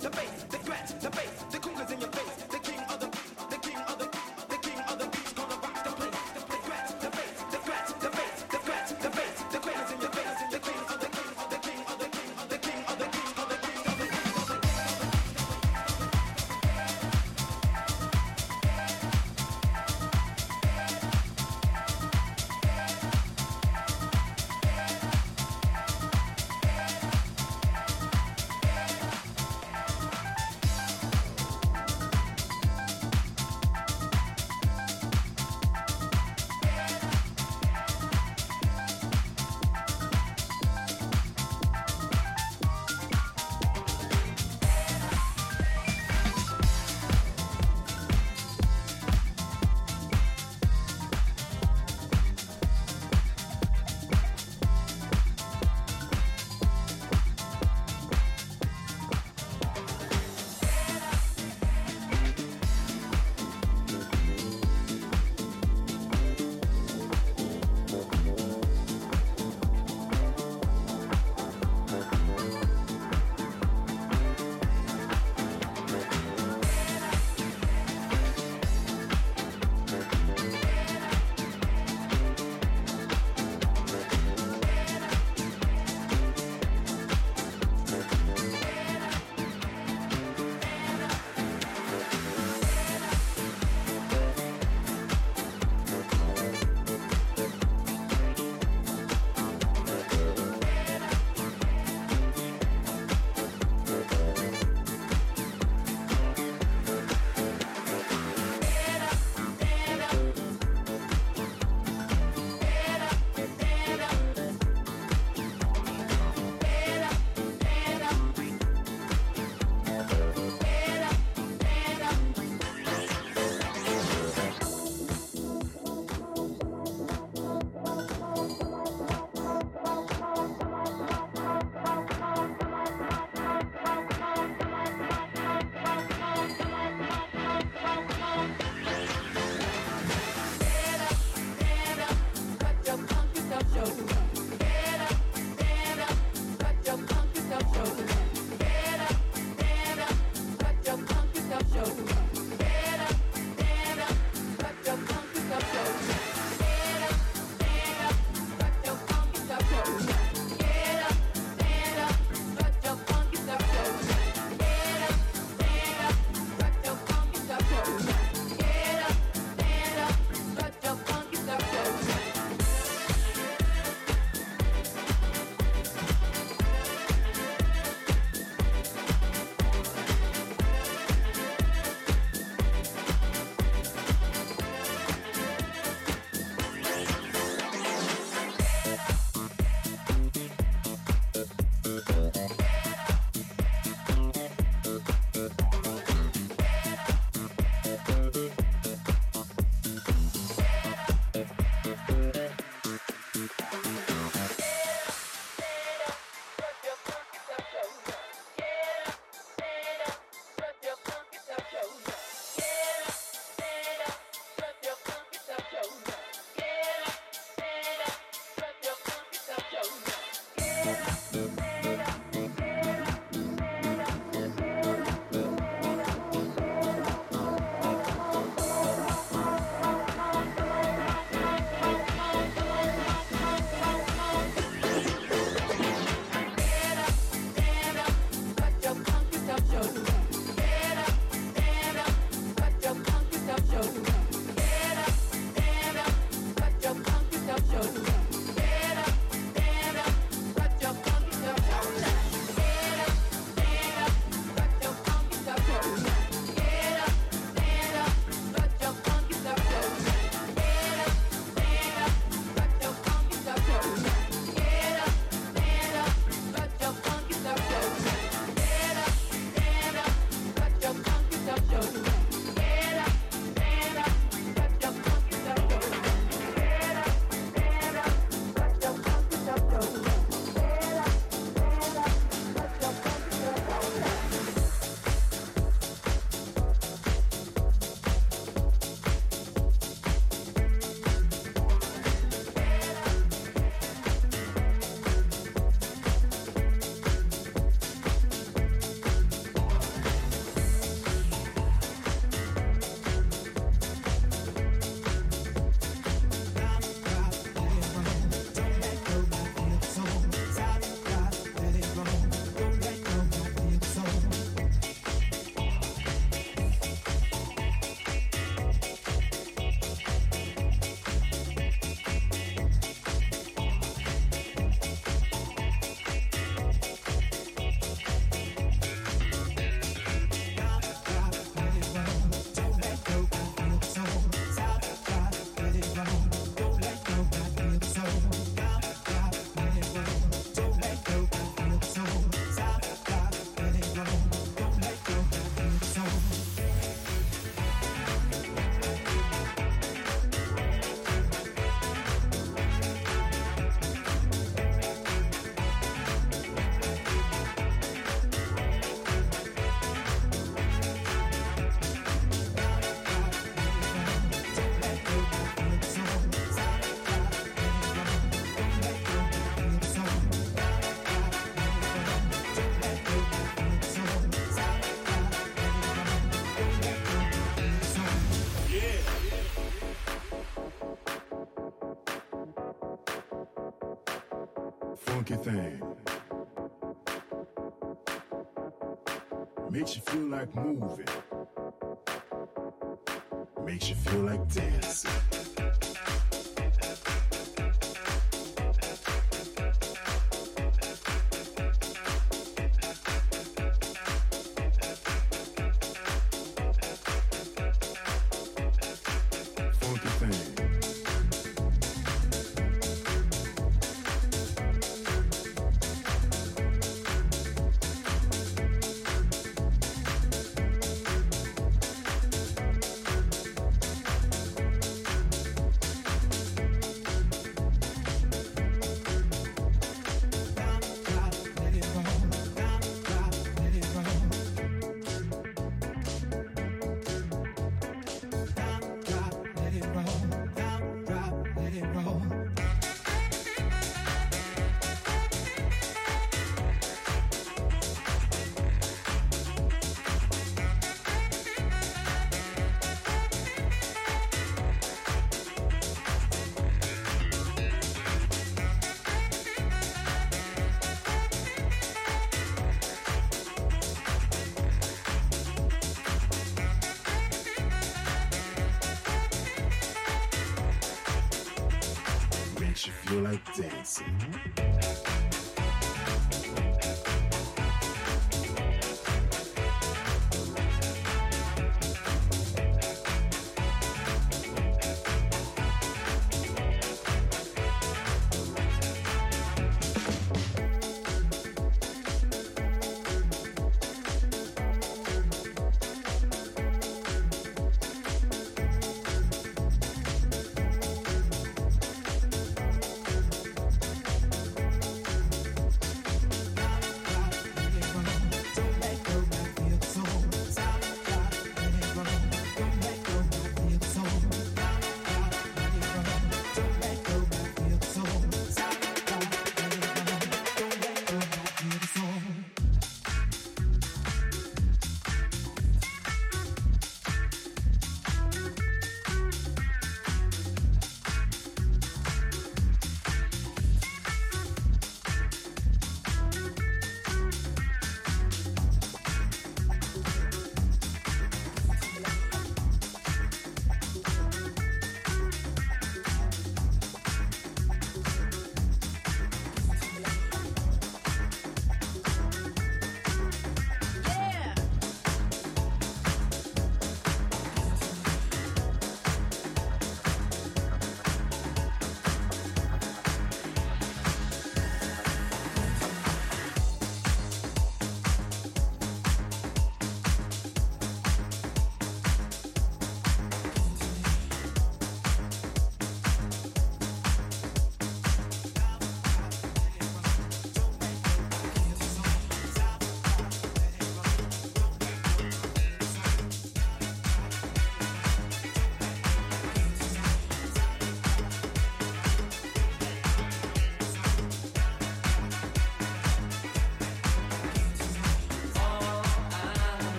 the bass, the scratch, the bass. Funky thing. Makes you feel like moving. Makes you feel like dancing.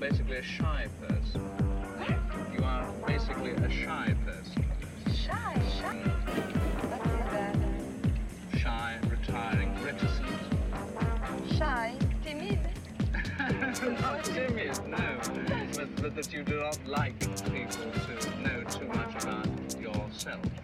Basically a shy person. You are basically a shy person. Shy, shy. What is that? Shy, retiring, reticent. Shy, timid. not timid, no. But, but that you do not like people to know too much about yourself.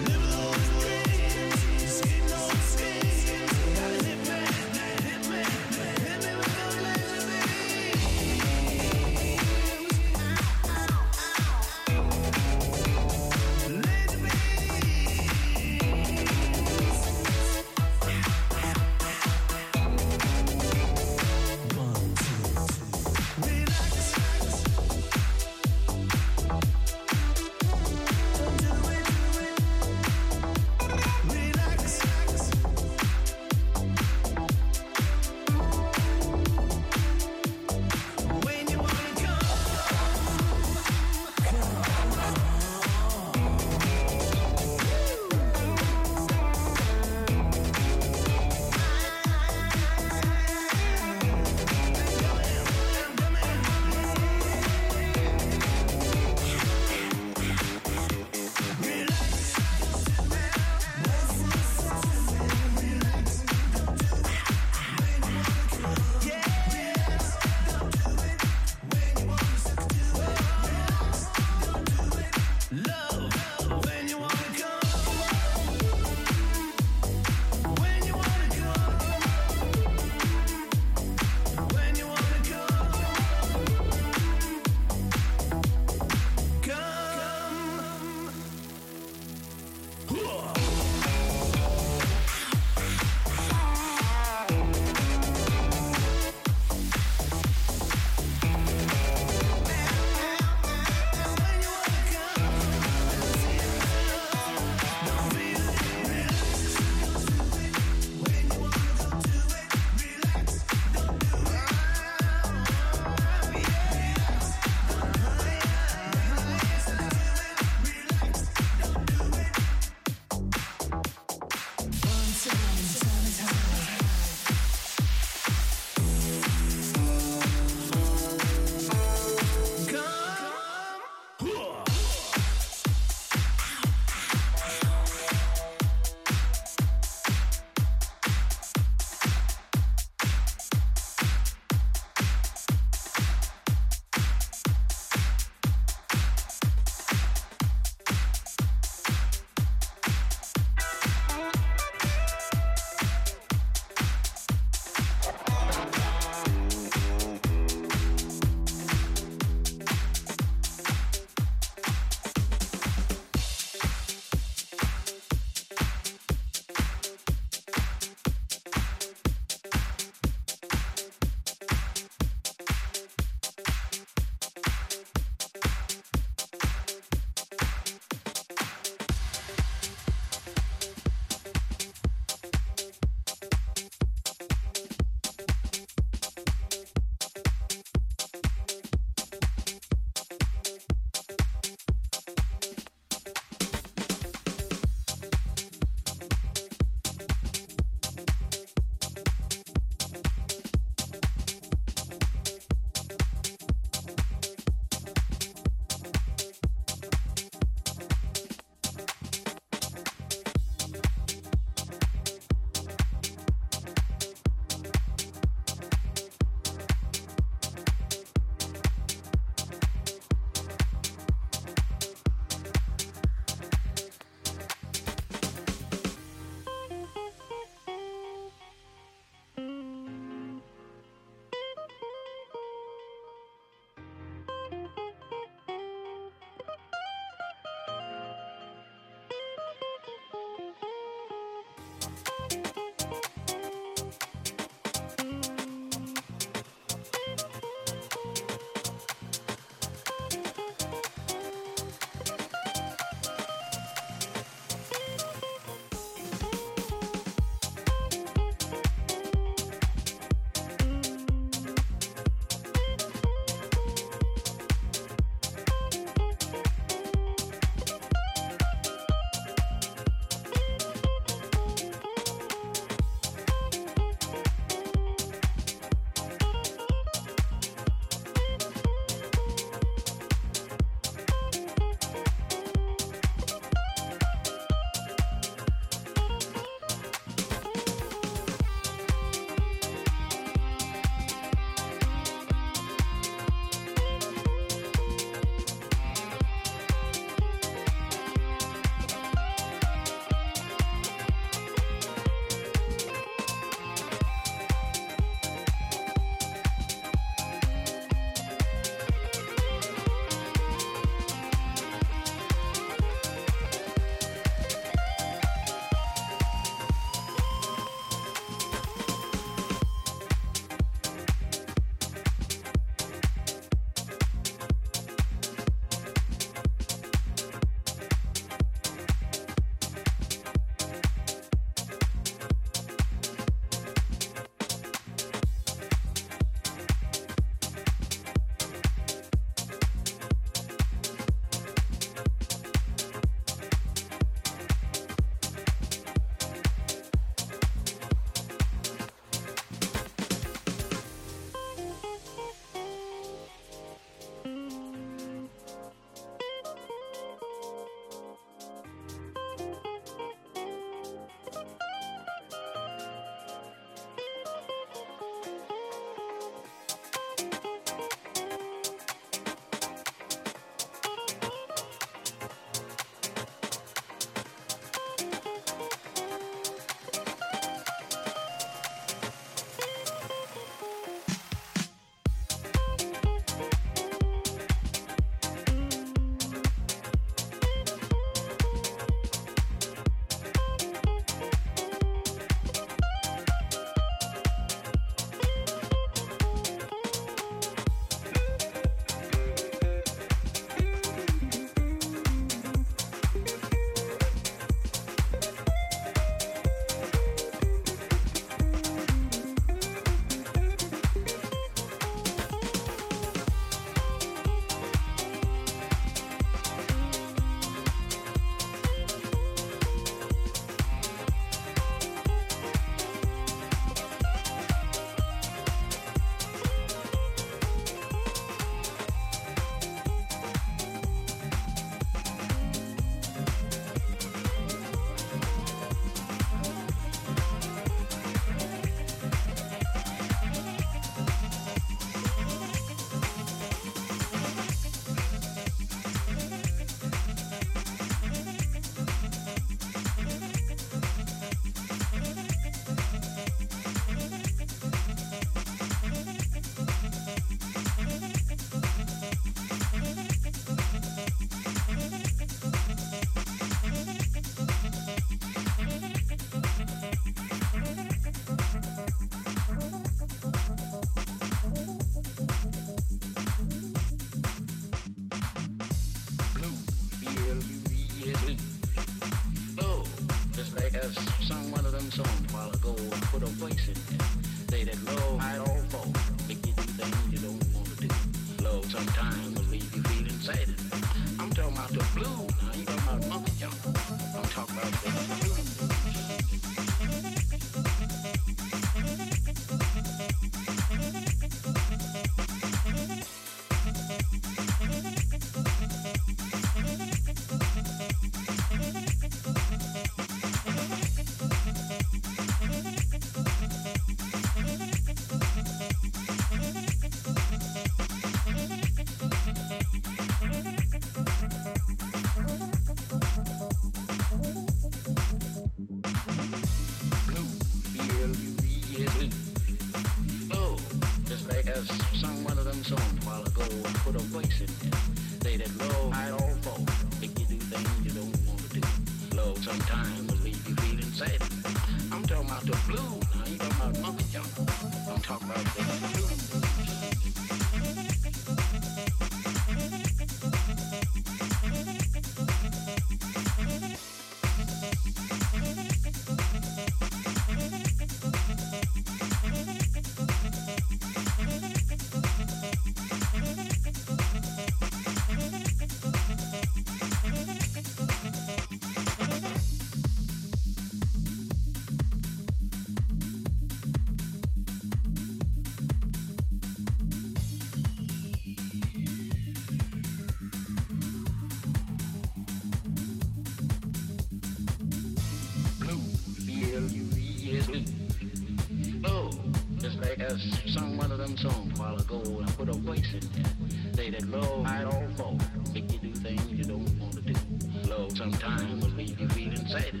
sometimes will leave you feeling sad.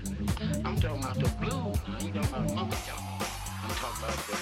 I'm talking about the blues. I ain't talking about mumbo jumbo. I'm talking about the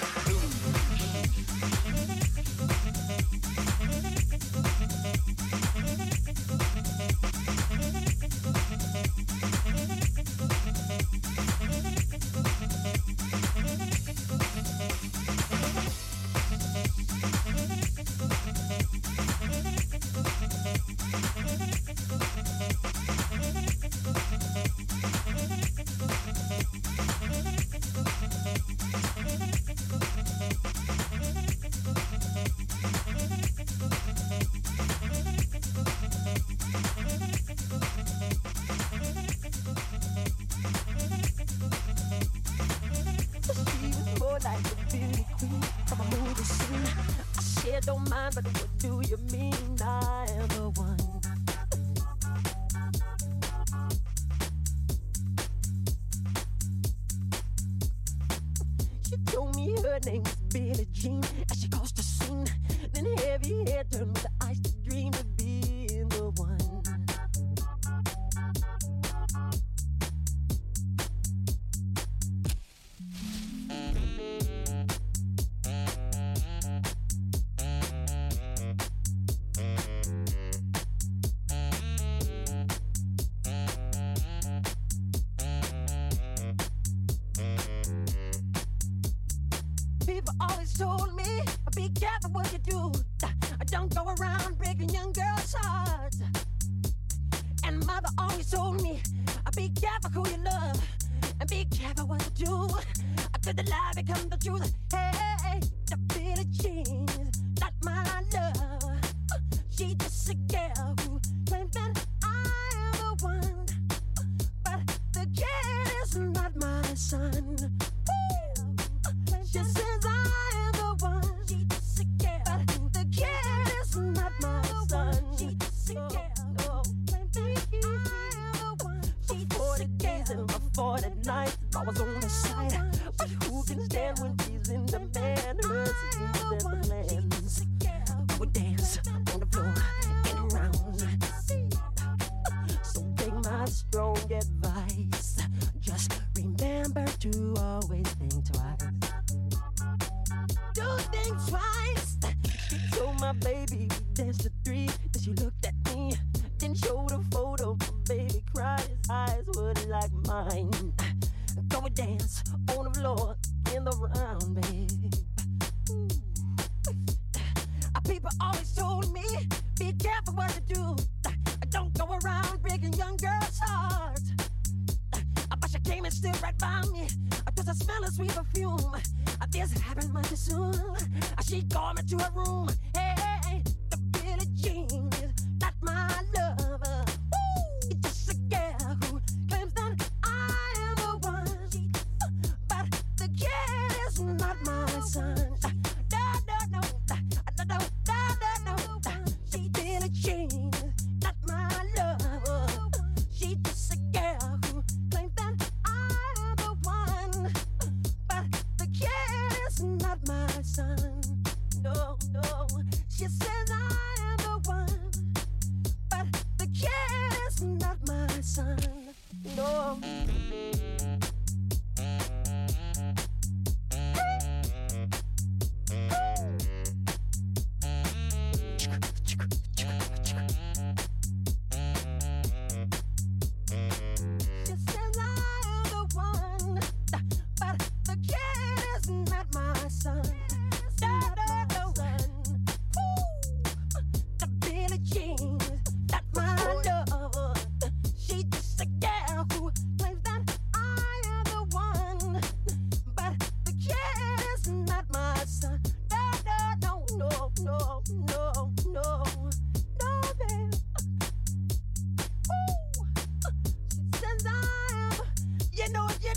the lie become the truth.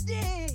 did.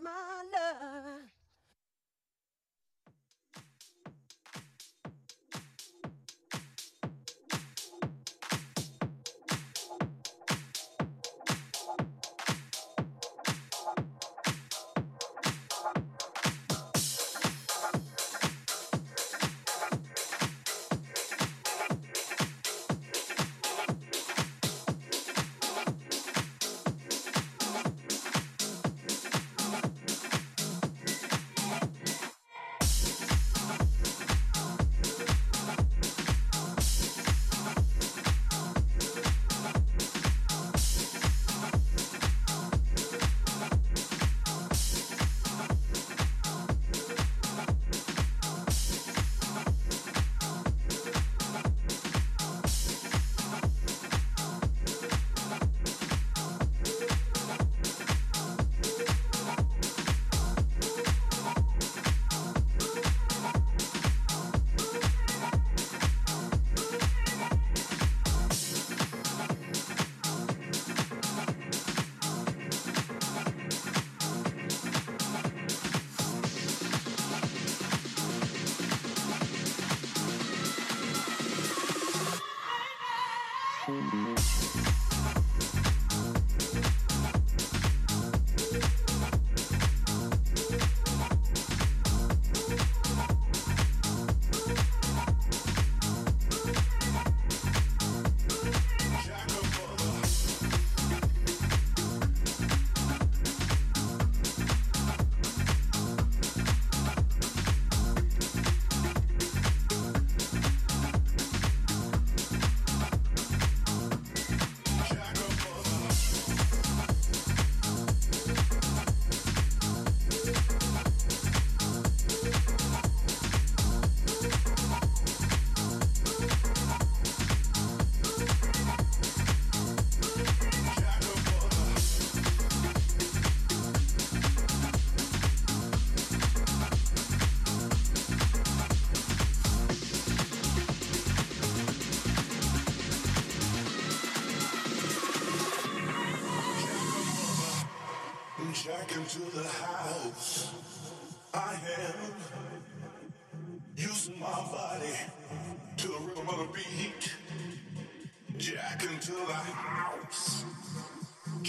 my love.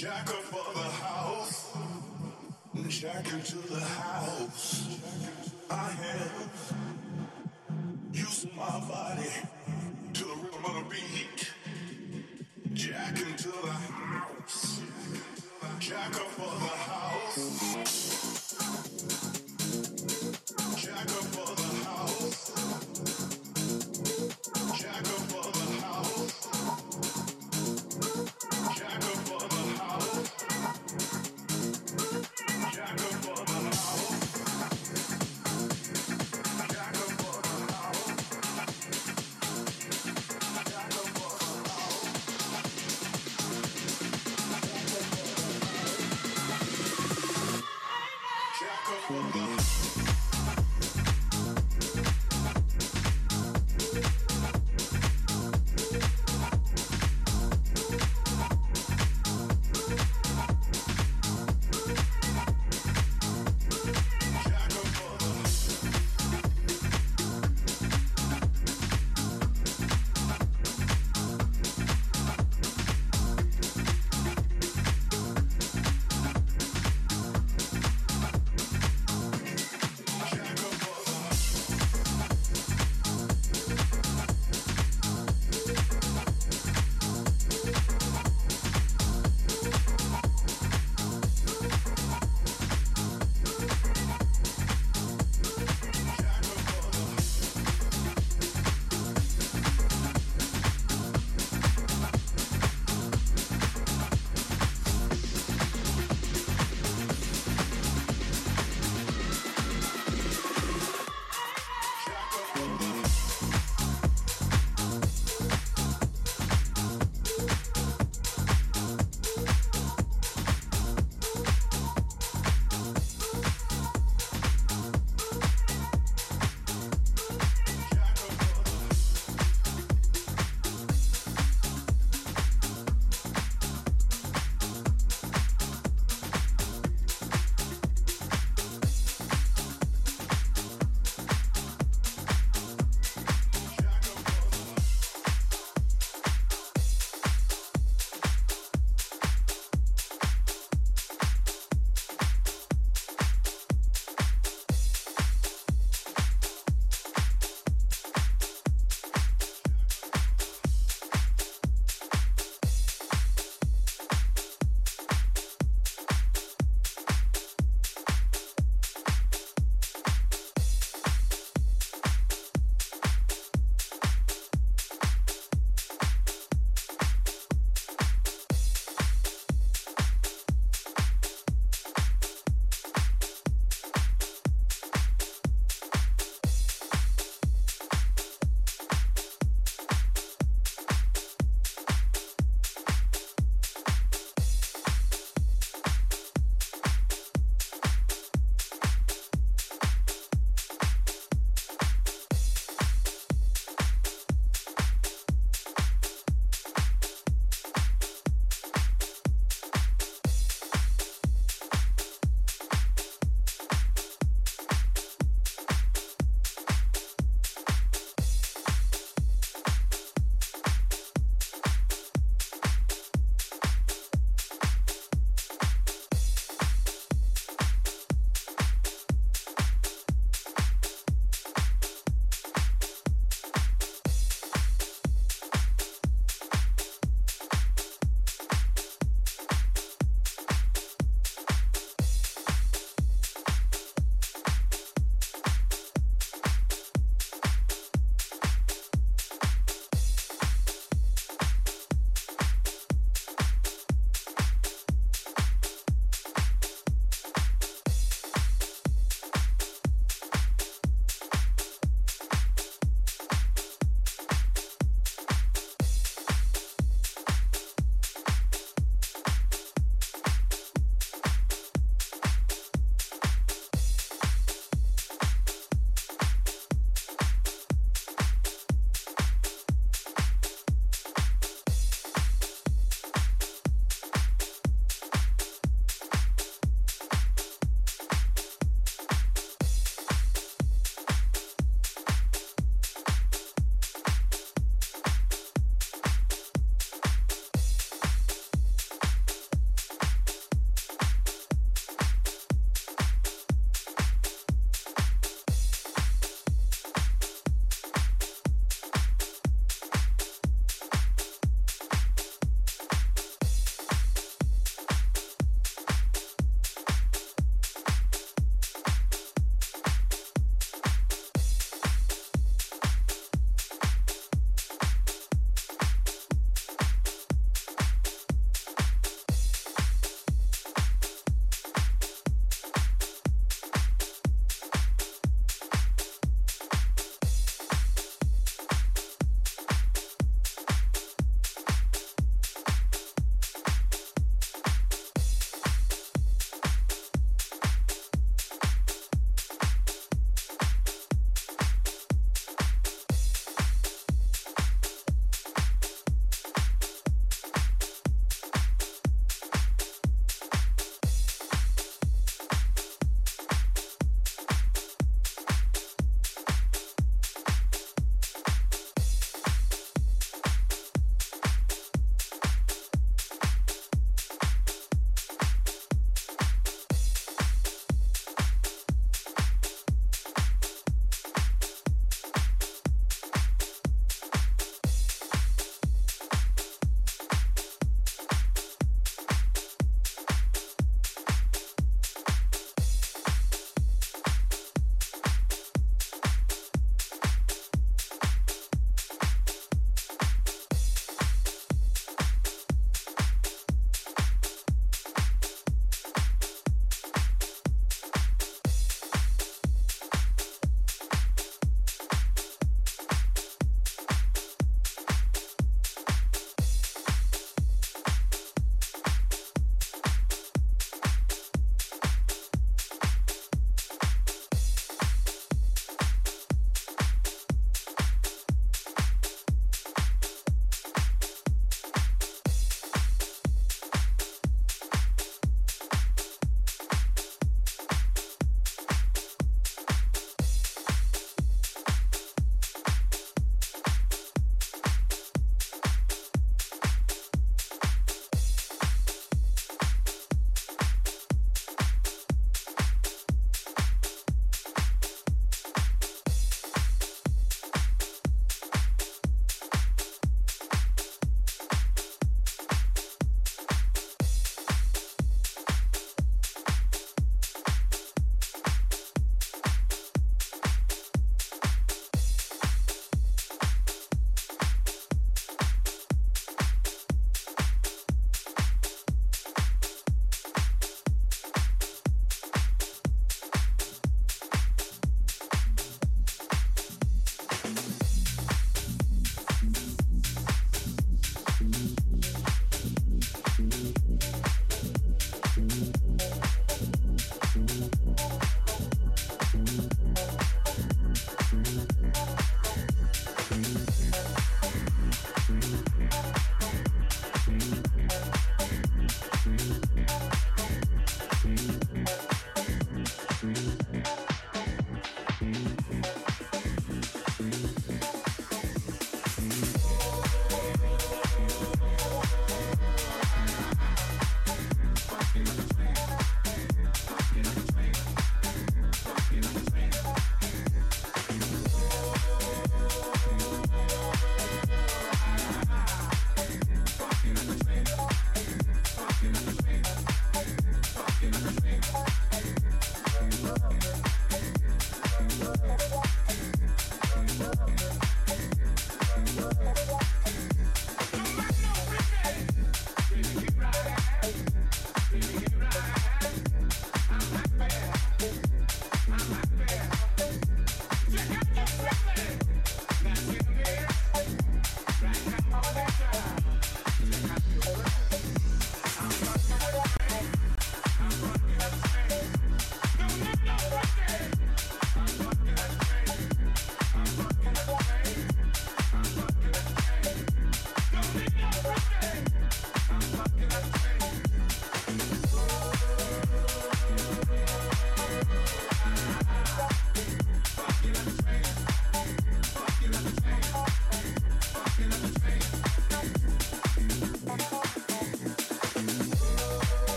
Jack up for the house. Jack into the house. I am using my body.